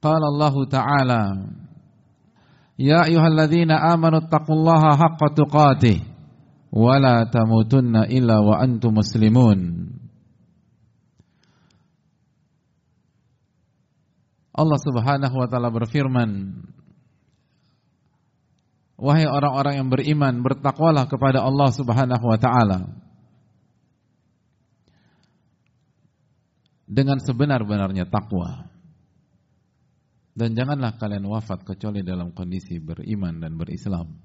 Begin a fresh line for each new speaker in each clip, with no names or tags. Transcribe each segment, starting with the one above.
Qala Allah Ta'ala Ya ayyuhalladzina amanu taqullaha haqqa tuqatih wa la tamutunna illa wa antum muslimun Allah Subhanahu wa taala berfirman Wahai orang-orang yang beriman, bertakwalah kepada Allah Subhanahu wa taala. Dengan sebenar-benarnya takwa. Dan janganlah kalian wafat kecuali dalam kondisi beriman dan berislam.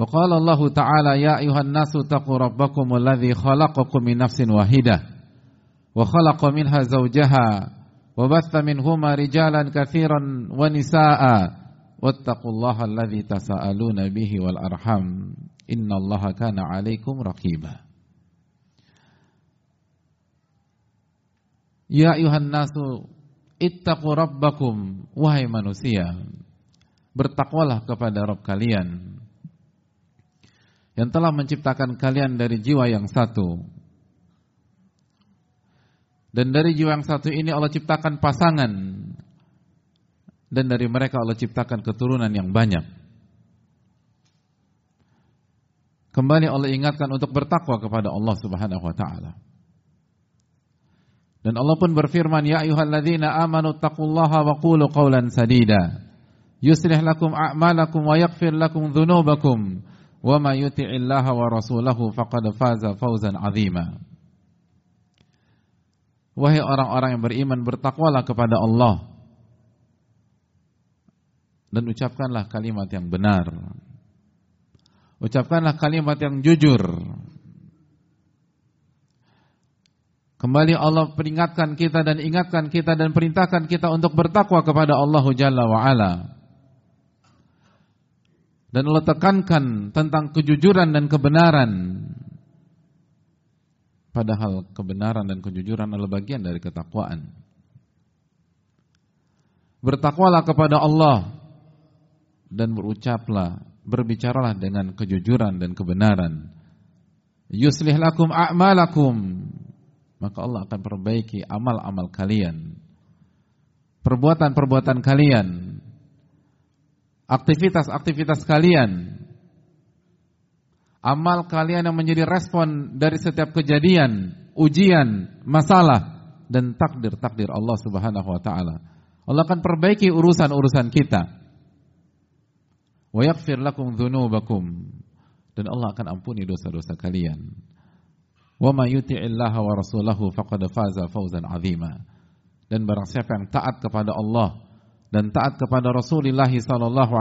وقال الله تعالى Ta'ala أيها الناس nasu ربكم الذي خلقكم من نفس nafsin وخلق منها زوجها وبث منهما رجالا كثيرا ونساء واتقوا الله الذي به إن الله كان عليكم Ya ayuhan nasu ittaqu rabbakum wahai manusia. Bertakwalah kepada Rabb kalian. Yang telah menciptakan kalian dari jiwa yang satu. Dan dari jiwa yang satu ini Allah ciptakan pasangan. Dan dari mereka Allah ciptakan keturunan yang banyak. Kembali Allah ingatkan untuk bertakwa kepada Allah Subhanahu wa taala. Dan Allah pun berfirman, "Ya ayyuhalladzina amanu taqullaha wa qulu qawlan sadida. Yuslih lakum a'malakum wa yaghfir lakum dhunubakum, wa may yuti'illaha wa rasulahu faqad faza fawzan 'azima." Wahai orang-orang yang beriman bertakwalah kepada Allah dan ucapkanlah kalimat yang benar. Ucapkanlah kalimat yang jujur. Kembali Allah peringatkan kita dan ingatkan kita dan perintahkan kita untuk bertakwa kepada Allah Jalla wa ala. Dan Allah tekankan tentang kejujuran dan kebenaran. Padahal kebenaran dan kejujuran adalah bagian dari ketakwaan. Bertakwalah kepada Allah dan berucaplah, berbicaralah dengan kejujuran dan kebenaran. Yuslih lakum a'malakum. Maka Allah akan perbaiki amal-amal kalian. Perbuatan-perbuatan kalian. Aktivitas-aktivitas kalian amal kalian yang menjadi respon dari setiap kejadian, ujian, masalah dan takdir-takdir Allah Subhanahu wa taala. Allah akan perbaiki urusan-urusan kita. Wa yaghfir lakum dan Allah akan ampuni dosa-dosa kalian. Wa rasulahu. Dan barang siapa yang taat kepada Allah dan taat kepada Rasulullah sallallahu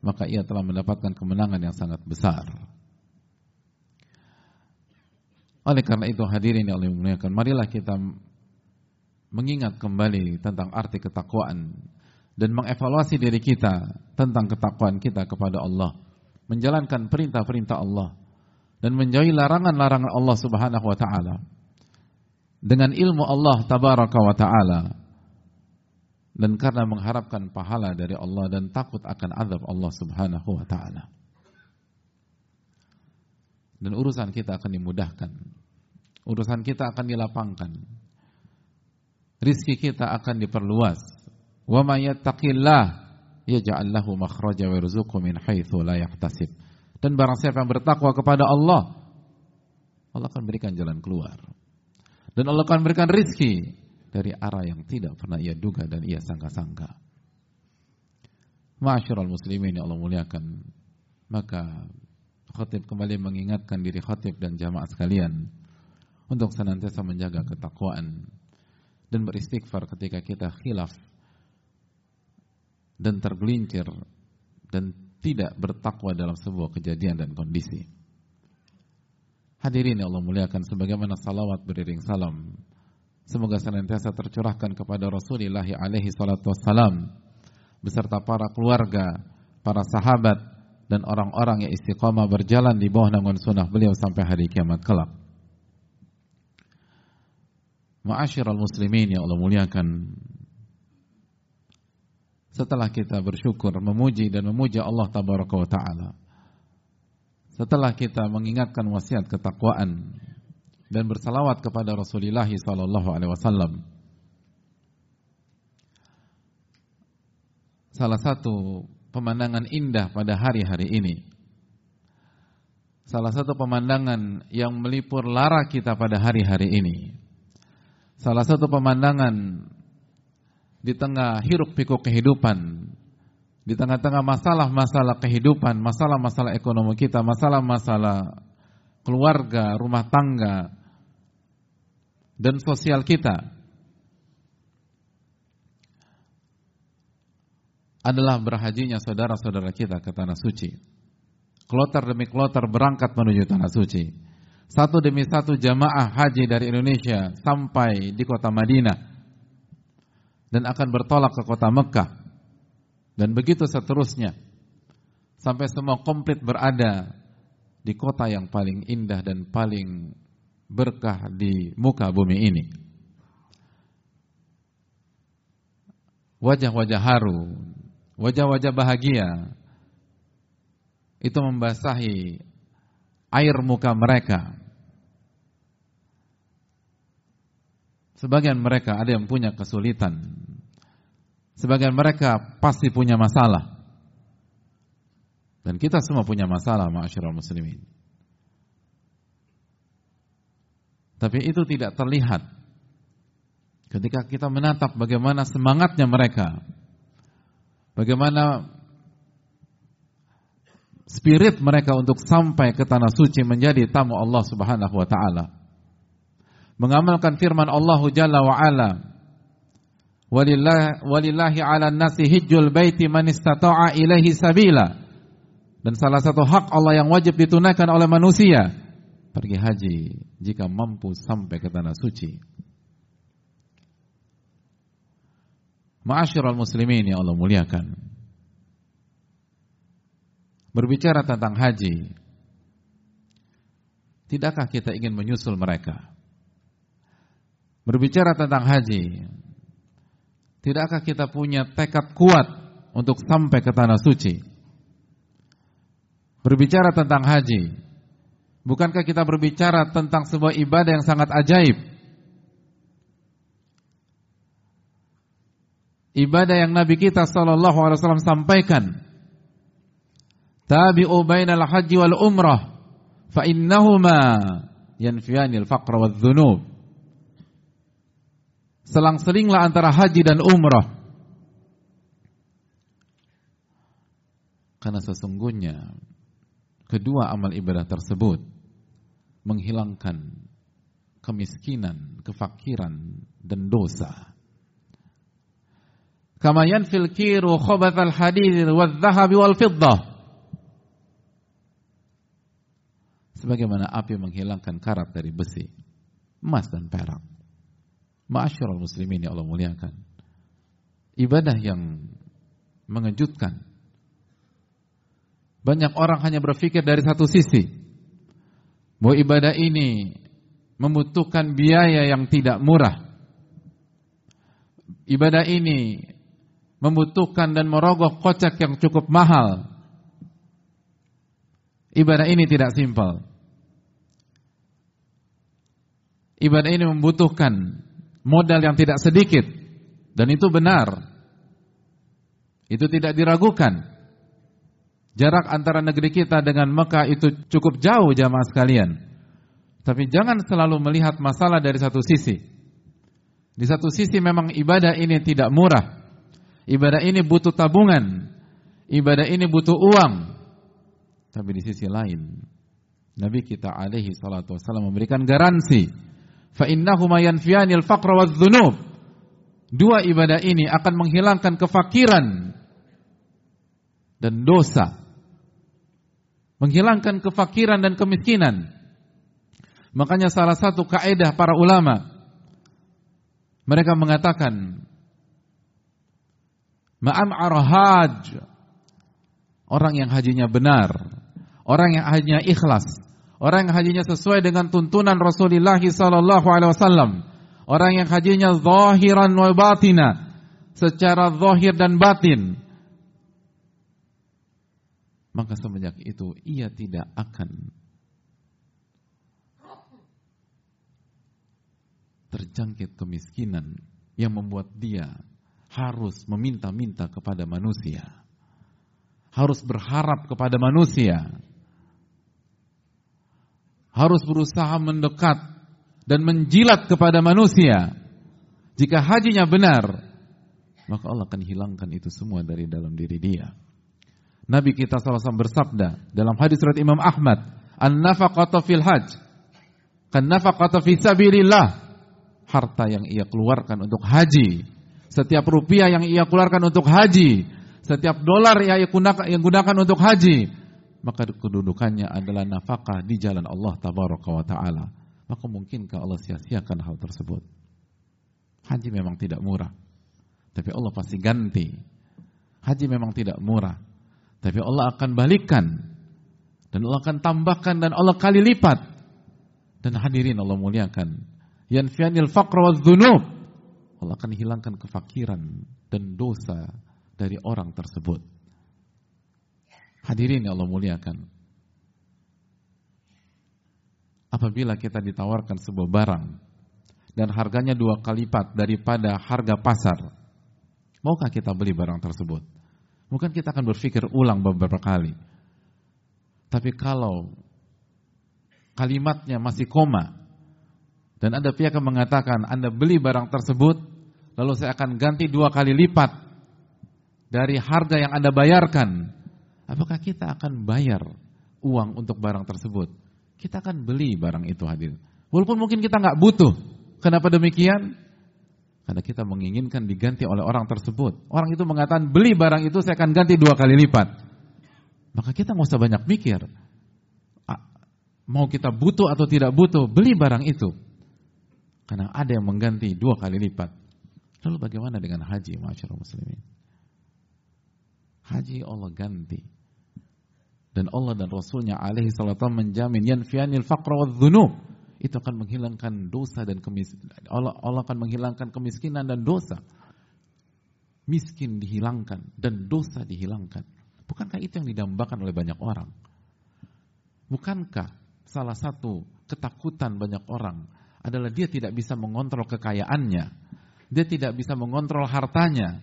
maka ia telah mendapatkan kemenangan yang sangat besar. Oleh karena itu hadirin yang Allah muliakan, marilah kita mengingat kembali tentang arti ketakwaan dan mengevaluasi diri kita tentang ketakwaan kita kepada Allah, menjalankan perintah-perintah Allah dan menjauhi larangan-larangan Allah Subhanahu wa taala. Dengan ilmu Allah tabaraka wa taala, dan karena mengharapkan pahala dari Allah dan takut akan azab Allah Subhanahu wa taala. Dan urusan kita akan dimudahkan. Urusan kita akan dilapangkan. Rizki kita akan diperluas. Wa may yattaqillah yaj'al lahu makhraja wa yarzuqhu min haitsu la yahtasib. Dan barang siapa yang bertakwa kepada Allah, Allah akan berikan jalan keluar. Dan Allah akan berikan rizki dari arah yang tidak pernah ia duga dan ia sangka-sangka. Ma'asyiral muslimin yang Allah muliakan. Maka khatib kembali mengingatkan diri khatib dan jamaah sekalian untuk senantiasa menjaga ketakwaan dan beristighfar ketika kita khilaf dan tergelincir dan tidak bertakwa dalam sebuah kejadian dan kondisi. Hadirin yang Allah muliakan sebagaimana salawat beriring salam. Semoga senantiasa tercurahkan kepada Rasulullah alaihi salatu wassalam beserta para keluarga, para sahabat dan orang-orang yang istiqamah berjalan di bawah naungan sunnah beliau sampai hari kiamat kelak. Ma'asyiral muslimin yang Allah muliakan. Setelah kita bersyukur, memuji dan memuja Allah tabaraka wa taala. Setelah kita mengingatkan wasiat ketakwaan dan bersalawat kepada Rasulullah sallallahu alaihi wasallam. Salah satu pemandangan indah pada hari-hari ini. Salah satu pemandangan yang melipur lara kita pada hari-hari ini Salah satu pemandangan di tengah hiruk pikuk kehidupan, di tengah-tengah masalah-masalah kehidupan, masalah-masalah ekonomi kita, masalah-masalah keluarga, rumah tangga, dan sosial kita adalah berhajinya saudara-saudara kita ke tanah suci. Kloter demi kloter berangkat menuju tanah suci satu demi satu jamaah haji dari Indonesia sampai di kota Madinah dan akan bertolak ke kota Mekah dan begitu seterusnya sampai semua komplit berada di kota yang paling indah dan paling berkah di muka bumi ini. Wajah-wajah haru, wajah-wajah bahagia itu membasahi air muka mereka. Sebagian mereka ada yang punya kesulitan. Sebagian mereka pasti punya masalah. Dan kita semua punya masalah, ma'asyiral muslimin. Tapi itu tidak terlihat ketika kita menatap bagaimana semangatnya mereka. Bagaimana spirit mereka untuk sampai ke tanah suci menjadi tamu Allah Subhanahu wa taala mengamalkan firman Allah Jalla wa ala. Walillahi, walillahi ala nasi hijjul baiti man istata'a ilaihi sabila. Dan salah satu hak Allah yang wajib ditunaikan oleh manusia pergi haji jika mampu sampai ke tanah suci. Ma'asyiral muslimin yang Allah muliakan. Berbicara tentang haji Tidakkah kita ingin menyusul mereka Berbicara tentang haji, tidakkah kita punya tekad kuat untuk sampai ke tanah suci? Berbicara tentang haji, bukankah kita berbicara tentang sebuah ibadah yang sangat ajaib? Ibadah yang Nabi kita sallallahu alaihi wasallam sampaikan. Tabi'u bainal haji wal umrah fa innahuma yanfiyanil faqra wadh dhunub. Selang-selinglah antara haji dan umrah. Karena sesungguhnya kedua amal ibadah tersebut menghilangkan kemiskinan, kefakiran dan dosa. Kama yanfil kiru khabathal hadid wal dhahabi wal fiddah. Sebagaimana api menghilangkan karat dari besi, emas dan perak. Ma'asyiral muslimin ya Allah muliakan. Ibadah yang mengejutkan. Banyak orang hanya berpikir dari satu sisi. Bahwa ibadah ini membutuhkan biaya yang tidak murah. Ibadah ini membutuhkan dan merogoh kocek yang cukup mahal. Ibadah ini tidak simpel. Ibadah ini membutuhkan modal yang tidak sedikit dan itu benar. Itu tidak diragukan. Jarak antara negeri kita dengan Mekah itu cukup jauh jamaah sekalian. Tapi jangan selalu melihat masalah dari satu sisi. Di satu sisi memang ibadah ini tidak murah. Ibadah ini butuh tabungan. Ibadah ini butuh uang. Tapi di sisi lain, Nabi kita alaihi salatu wasallam memberikan garansi fa innahuma yanfiyanil faqra wadh-dhunub. Dua ibadah ini akan menghilangkan kefakiran dan dosa. Menghilangkan kefakiran dan kemiskinan. Makanya salah satu kaedah para ulama mereka mengatakan ma'am arhaj orang yang hajinya benar, orang yang hajinya ikhlas, orang yang hajinya sesuai dengan tuntunan Rasulullah wasallam, orang yang hajinya zahiran wa batina, secara zahir dan batin. Maka semenjak itu ia tidak akan terjangkit kemiskinan yang membuat dia harus meminta-minta kepada manusia. Harus berharap kepada manusia. Harus berusaha mendekat dan menjilat kepada manusia. Jika hajinya benar, maka Allah akan hilangkan itu semua dari dalam diri dia. Nabi kita SAW bersabda dalam hadis surat Imam Ahmad, "An-nafaqatu fil hajj kan nafaqatu fi sabilillah." harta yang ia keluarkan untuk haji, setiap rupiah yang ia keluarkan untuk haji, setiap dolar yang ia gunakan untuk haji, maka kedudukannya adalah nafkah di jalan Allah tabaraka wa taala. Maka mungkinkah Allah sia-siakan hal tersebut? Haji memang tidak murah. Tapi Allah pasti ganti. Haji memang tidak murah. Tapi Allah akan balikan. Dan Allah akan tambahkan dan Allah kali lipat. Dan hadirin Allah muliakan yanfianil faqra wa dhunub. Allah akan hilangkan kefakiran dan dosa dari orang tersebut. Hadirin yang Allah muliakan. Apabila kita ditawarkan sebuah barang dan harganya dua kali lipat daripada harga pasar, maukah kita beli barang tersebut? Mungkin kita akan berpikir ulang beberapa kali. Tapi kalau kalimatnya masih koma, dan ada pihak yang mengatakan Anda beli barang tersebut lalu saya akan ganti dua kali lipat dari harga yang Anda bayarkan. Apakah kita akan bayar uang untuk barang tersebut? Kita akan beli barang itu hadir. Walaupun mungkin kita nggak butuh. Kenapa demikian? Karena kita menginginkan diganti oleh orang tersebut. Orang itu mengatakan beli barang itu saya akan ganti dua kali lipat. Maka kita nggak usah banyak mikir. Mau kita butuh atau tidak butuh, beli barang itu. Karena ada yang mengganti dua kali lipat. Lalu bagaimana dengan haji, masyarakat muslimin? Haji Allah ganti. Dan Allah dan Rasulnya alaihi salatu menjamin yanfianil faqra wa dhunub. Itu akan menghilangkan dosa dan kemiskinan. Allah, Allah akan menghilangkan kemiskinan dan dosa. Miskin dihilangkan dan dosa dihilangkan. Bukankah itu yang didambakan oleh banyak orang? Bukankah salah satu ketakutan banyak orang adalah dia tidak bisa mengontrol kekayaannya. Dia tidak bisa mengontrol hartanya.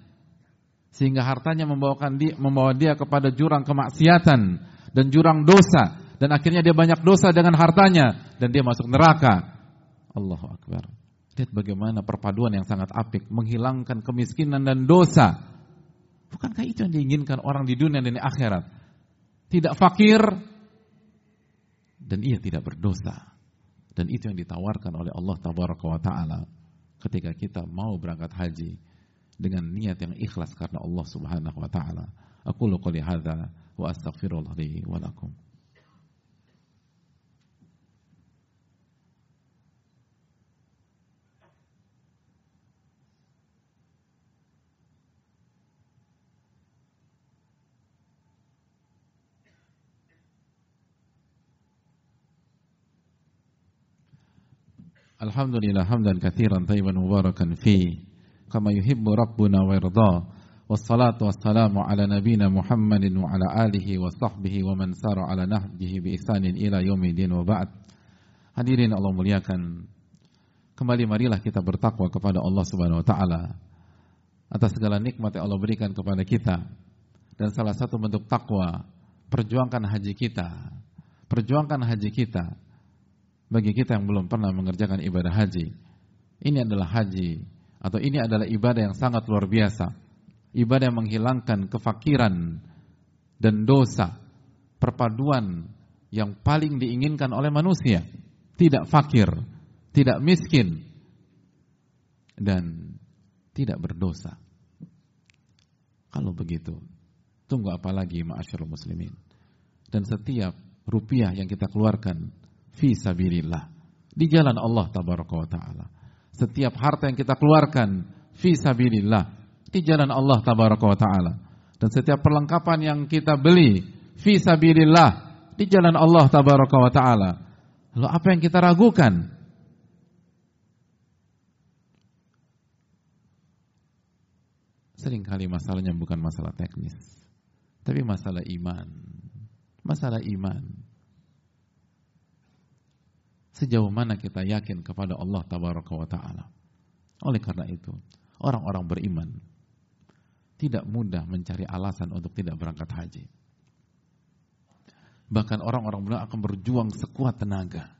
Sehingga hartanya membawakan dia, membawa dia kepada jurang kemaksiatan dan jurang dosa dan akhirnya dia banyak dosa dengan hartanya dan dia masuk neraka. Allahu akbar. Lihat bagaimana perpaduan yang sangat apik menghilangkan kemiskinan dan dosa. Bukankah itu yang diinginkan orang di dunia dan di akhirat? Tidak fakir dan ia tidak berdosa. Dan itu yang ditawarkan oleh Allah Tabaraka wa taala ketika kita mau berangkat haji dengan niat yang ikhlas karena Allah Subhanahu wa taala. Aku qouli hadza wa astaghfirullah li wa lakum. Alhamdulillah hamdan katsiran tayyiban mubarakan fi kama yuhibbu rabbuna wa Muhammadin wa ala alihi wa sahbihi wa man sara ala nahjihi bi ihsanin ila yaumil wa ba'd Hadirin Allah muliakan kembali marilah kita bertakwa kepada Allah Subhanahu wa taala atas segala nikmat yang Allah berikan kepada kita dan salah satu bentuk takwa perjuangkan haji kita perjuangkan haji kita bagi kita yang belum pernah mengerjakan ibadah haji. Ini adalah haji atau ini adalah ibadah yang sangat luar biasa. Ibadah yang menghilangkan kefakiran dan dosa. Perpaduan yang paling diinginkan oleh manusia. Tidak fakir, tidak miskin, dan tidak berdosa. Kalau begitu, tunggu apa lagi ma'asyarul muslimin. Dan setiap rupiah yang kita keluarkan fi sabilillah di jalan Allah tabaraka wa. Setiap harta yang kita keluarkan fi sabilillah di jalan Allah tabaraka wa taala. Dan setiap perlengkapan yang kita beli fi sabilillah di jalan Allah tabaraka wa taala. Lalu apa yang kita ragukan? Seringkali masalahnya bukan masalah teknis, tapi masalah iman. Masalah iman. Sejauh mana kita yakin kepada Allah tabaraka wa taala. Oleh karena itu, orang-orang beriman tidak mudah mencari alasan untuk tidak berangkat haji. Bahkan orang-orang beriman akan berjuang sekuat tenaga.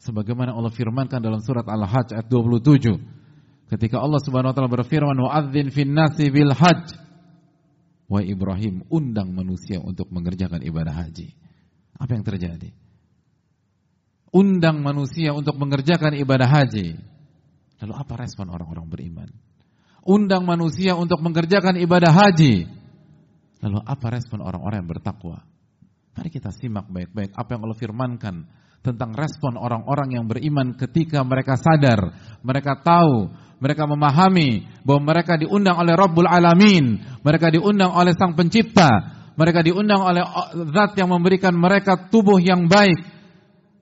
Sebagaimana Allah firmankan dalam surat Al-Hajj ayat 27. Ketika Allah Subhanahu wa taala berfirman wa'adzin fin nasi bil hajj. Wa Ibrahim undang manusia untuk mengerjakan ibadah haji. Apa yang terjadi? Undang manusia untuk mengerjakan ibadah haji. Lalu apa respon orang-orang beriman? Undang manusia untuk mengerjakan ibadah haji. Lalu apa respon orang-orang yang bertakwa? Mari kita simak baik-baik apa yang Allah firmankan tentang respon orang-orang yang beriman ketika mereka sadar, mereka tahu, mereka memahami bahwa mereka diundang oleh Rabbul Alamin, mereka diundang oleh Sang Pencipta, mereka diundang oleh Zat yang memberikan mereka tubuh yang baik,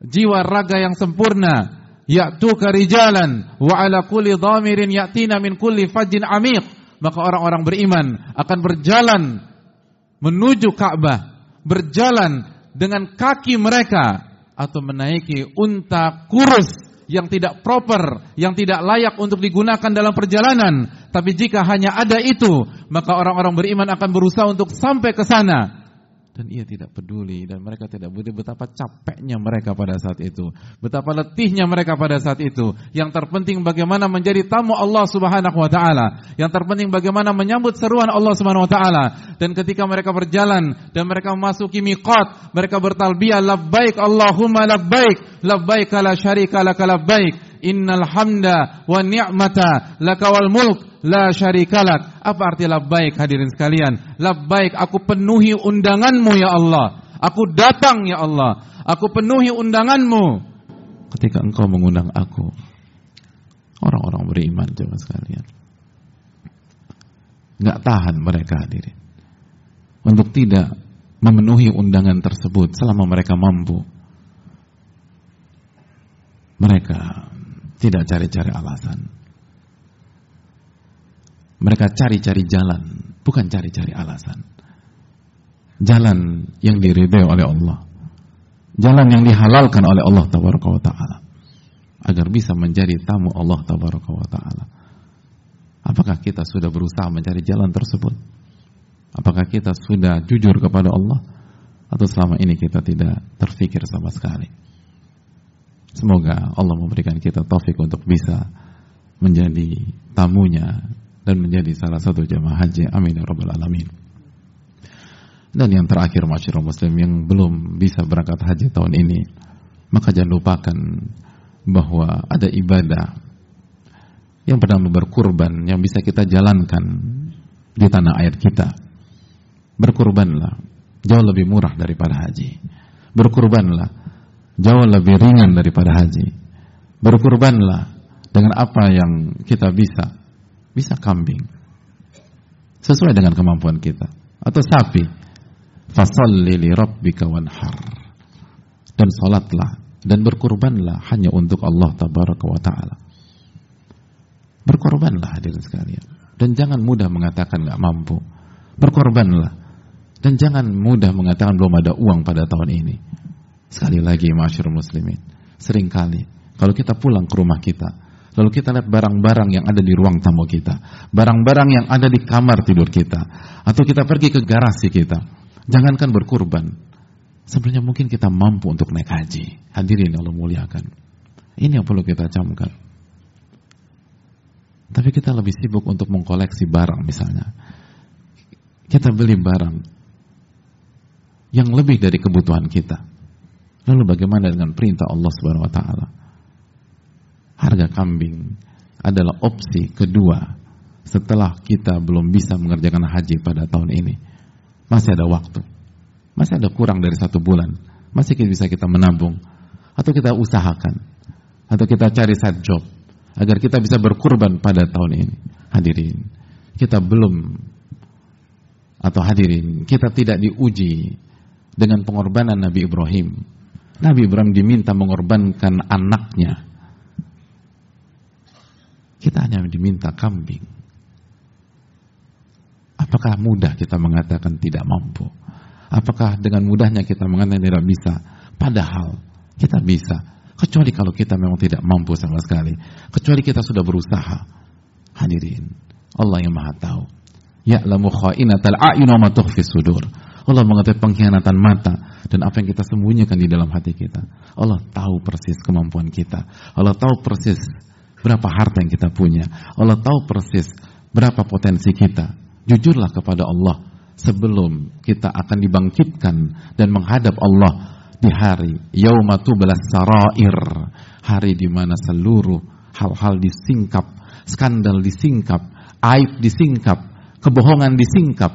jiwa raga yang sempurna, ya'tuka rijalan wa ala kulli dhamirin ya'tina min kulli fajjin amiq maka orang-orang beriman akan berjalan menuju Ka'bah berjalan dengan kaki mereka atau menaiki unta kurus yang tidak proper, yang tidak layak untuk digunakan dalam perjalanan. Tapi jika hanya ada itu, maka orang-orang beriman akan berusaha untuk sampai ke sana dan ia tidak peduli dan mereka tidak peduli betapa capeknya mereka pada saat itu, betapa letihnya mereka pada saat itu. Yang terpenting bagaimana menjadi tamu Allah Subhanahu wa taala. Yang terpenting bagaimana menyambut seruan Allah Subhanahu wa taala. Dan ketika mereka berjalan dan mereka memasuki miqat, mereka bertalbiyah labbaik Allahumma labbaik, labbaik la syarika lak labbaik. Innal hamda wa ni'mata lakawal mulk la syarikalak. Apa arti labbaik hadirin sekalian? Labbaik aku penuhi undanganmu ya Allah. Aku datang ya Allah. Aku penuhi undanganmu. Ketika engkau mengundang aku. Orang-orang beriman coba sekalian. Nggak tahan mereka hadirin. Untuk tidak memenuhi undangan tersebut selama mereka mampu. Mereka tidak cari-cari alasan mereka cari-cari jalan, bukan cari-cari alasan. Jalan yang diridhai oleh Allah. Jalan yang dihalalkan oleh Allah taala agar bisa menjadi tamu Allah taala. Apakah kita sudah berusaha mencari jalan tersebut? Apakah kita sudah jujur kepada Allah atau selama ini kita tidak terfikir sama sekali? Semoga Allah memberikan kita taufik untuk bisa menjadi tamunya dan menjadi salah satu jamaah haji. Amin ya rabbal alamin. Dan yang terakhir masyarakat muslim yang belum bisa berangkat haji tahun ini, maka jangan lupakan bahwa ada ibadah yang pernah berkurban yang bisa kita jalankan di tanah air kita. Berkurbanlah jauh lebih murah daripada haji. Berkurbanlah jauh lebih ringan daripada haji. Berkurbanlah dengan apa yang kita bisa bisa kambing. Sesuai dengan kemampuan kita. Atau sapi. Fasalli li rabbika wanhar. Dan salatlah dan berkurbanlah hanya untuk Allah tabaraka wa taala. Berkorbanlah hadirin sekalian. Dan jangan mudah mengatakan nggak mampu. Berkorbanlah. Dan jangan mudah mengatakan belum ada uang pada tahun ini. Sekali lagi masyarakat muslimin. Seringkali kalau kita pulang ke rumah kita, Lalu kita lihat barang-barang yang ada di ruang tamu kita. Barang-barang yang ada di kamar tidur kita. Atau kita pergi ke garasi kita. Jangankan berkurban. Sebenarnya mungkin kita mampu untuk naik haji. Hadirin Allah muliakan. Ini yang perlu kita camkan. Tapi kita lebih sibuk untuk mengkoleksi barang misalnya. Kita beli barang yang lebih dari kebutuhan kita. Lalu bagaimana dengan perintah Allah Subhanahu wa taala? harga kambing adalah opsi kedua setelah kita belum bisa mengerjakan haji pada tahun ini. Masih ada waktu. Masih ada kurang dari satu bulan. Masih bisa kita menabung. Atau kita usahakan. atau kita cari side job agar kita bisa berkurban pada tahun ini. Hadirin, kita belum atau hadirin, kita tidak diuji dengan pengorbanan Nabi Ibrahim. Nabi Ibrahim diminta mengorbankan anaknya. Kita hanya diminta kambing. Apakah mudah kita mengatakan tidak mampu? Apakah dengan mudahnya kita mengatakan tidak bisa? Padahal kita bisa. Kecuali kalau kita memang tidak mampu sama sekali. Kecuali kita sudah berusaha. Hadirin, Allah yang Maha tahu. Ya'lamu kha'inatal a'yun wa ma sudur. Allah mengetahui pengkhianatan mata dan apa yang kita sembunyikan di dalam hati kita. Allah tahu persis kemampuan kita. Allah tahu persis berapa harta yang kita punya. Allah tahu persis berapa potensi kita. Jujurlah kepada Allah sebelum kita akan dibangkitkan dan menghadap Allah di hari yaumatu belas sarair, hari di mana seluruh hal-hal disingkap, skandal disingkap, aib disingkap, kebohongan disingkap,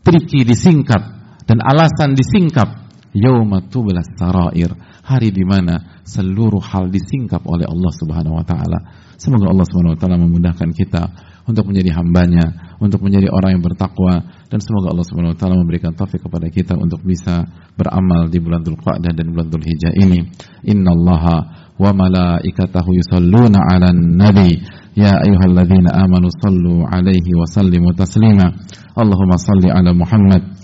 triki disingkap, dan alasan disingkap. Yaumatu belas sarair, hari di mana seluruh hal disingkap oleh Allah Subhanahu wa taala. Semoga Allah Subhanahu wa taala memudahkan kita untuk menjadi hambanya, untuk menjadi orang yang bertakwa dan semoga Allah Subhanahu wa taala memberikan taufik kepada kita untuk bisa beramal di bulan Dzulqa'dah dan bulan Dzulhijjah ini. Innallaha wa malaikatahu yusalluna 'alan nabi ya ayyuhalladzina amanu sallu 'alaihi wa sallimu taslima. Allahumma salli 'ala Muhammad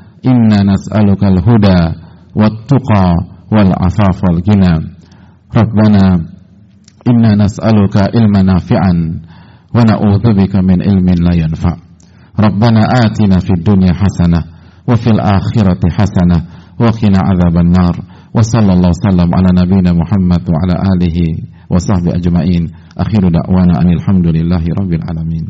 إنا نسألك الهدى والتقى والعفاف والغنى ربنا إنا نسألك علما نافعا ونعوذ بك من علم لا ينفع ربنا آتنا في الدنيا حسنة وفي الآخرة حسنة وقنا عذاب النار وصلى الله وسلم على نبينا محمد وعلى آله وصحبه أجمعين أخير دعوانا أن الحمد لله رب العالمين